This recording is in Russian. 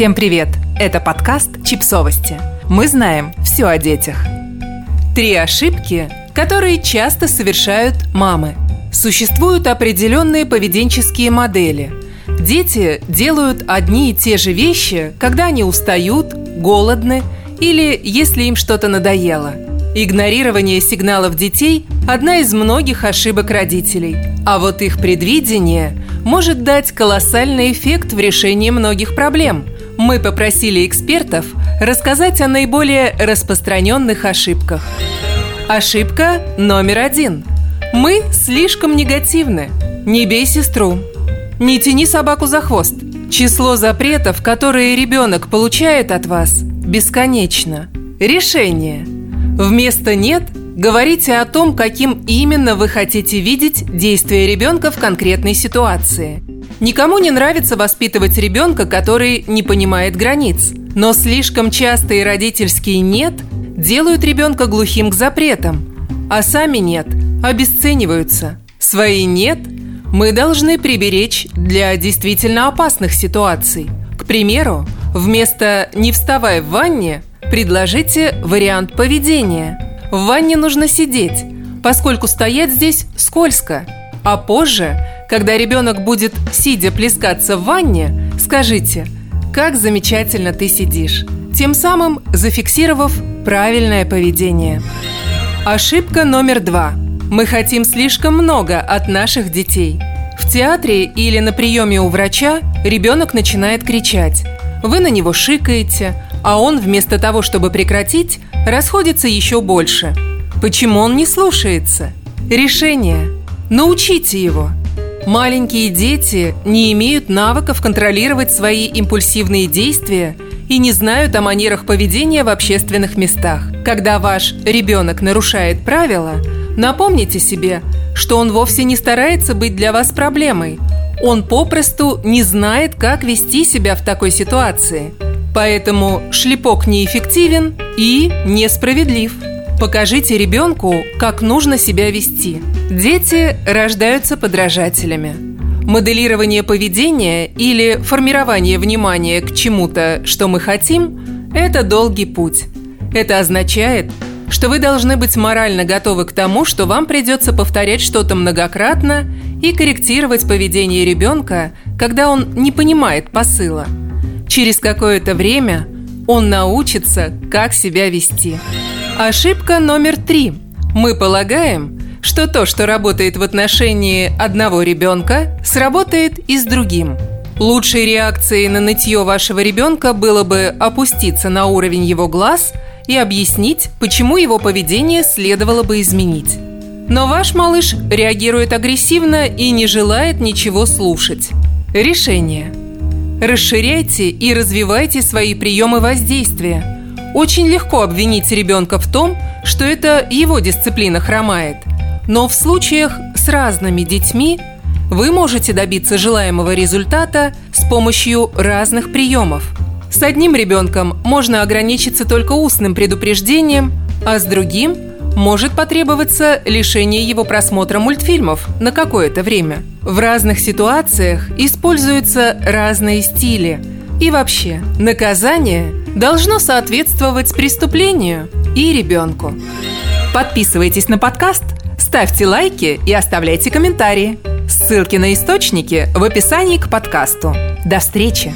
Всем привет! Это подкаст «Чипсовости». Мы знаем все о детях. Три ошибки, которые часто совершают мамы. Существуют определенные поведенческие модели. Дети делают одни и те же вещи, когда они устают, голодны или если им что-то надоело. Игнорирование сигналов детей – одна из многих ошибок родителей. А вот их предвидение может дать колоссальный эффект в решении многих проблем – мы попросили экспертов рассказать о наиболее распространенных ошибках. Ошибка номер один. Мы слишком негативны. Не бей сестру. Не тяни собаку за хвост. Число запретов, которые ребенок получает от вас, бесконечно. Решение. Вместо «нет» говорите о том, каким именно вы хотите видеть действия ребенка в конкретной ситуации – Никому не нравится воспитывать ребенка, который не понимает границ. Но слишком частые родительские «нет» делают ребенка глухим к запретам, а сами «нет» обесцениваются. Свои «нет» мы должны приберечь для действительно опасных ситуаций. К примеру, вместо «не вставай в ванне» предложите вариант поведения. В ванне нужно сидеть, поскольку стоять здесь скользко, а позже – когда ребенок будет, сидя, плескаться в ванне, скажите «Как замечательно ты сидишь», тем самым зафиксировав правильное поведение. Ошибка номер два. Мы хотим слишком много от наших детей. В театре или на приеме у врача ребенок начинает кричать. Вы на него шикаете, а он вместо того, чтобы прекратить, расходится еще больше. Почему он не слушается? Решение. Научите его – Маленькие дети не имеют навыков контролировать свои импульсивные действия и не знают о манерах поведения в общественных местах. Когда ваш ребенок нарушает правила, напомните себе, что он вовсе не старается быть для вас проблемой. Он попросту не знает, как вести себя в такой ситуации. Поэтому шлепок неэффективен и несправедлив. Покажите ребенку, как нужно себя вести. Дети рождаются подражателями. Моделирование поведения или формирование внимания к чему-то, что мы хотим – это долгий путь. Это означает, что вы должны быть морально готовы к тому, что вам придется повторять что-то многократно и корректировать поведение ребенка, когда он не понимает посыла. Через какое-то время он научится, как себя вести. Ошибка номер три. Мы полагаем, что то, что работает в отношении одного ребенка, сработает и с другим. Лучшей реакцией на нытье вашего ребенка было бы опуститься на уровень его глаз и объяснить, почему его поведение следовало бы изменить. Но ваш малыш реагирует агрессивно и не желает ничего слушать. Решение. Расширяйте и развивайте свои приемы воздействия – очень легко обвинить ребенка в том, что это его дисциплина хромает. Но в случаях с разными детьми вы можете добиться желаемого результата с помощью разных приемов. С одним ребенком можно ограничиться только устным предупреждением, а с другим может потребоваться лишение его просмотра мультфильмов на какое-то время. В разных ситуациях используются разные стили. И вообще, наказание должно соответствовать преступлению и ребенку. Подписывайтесь на подкаст, ставьте лайки и оставляйте комментарии. Ссылки на источники в описании к подкасту. До встречи!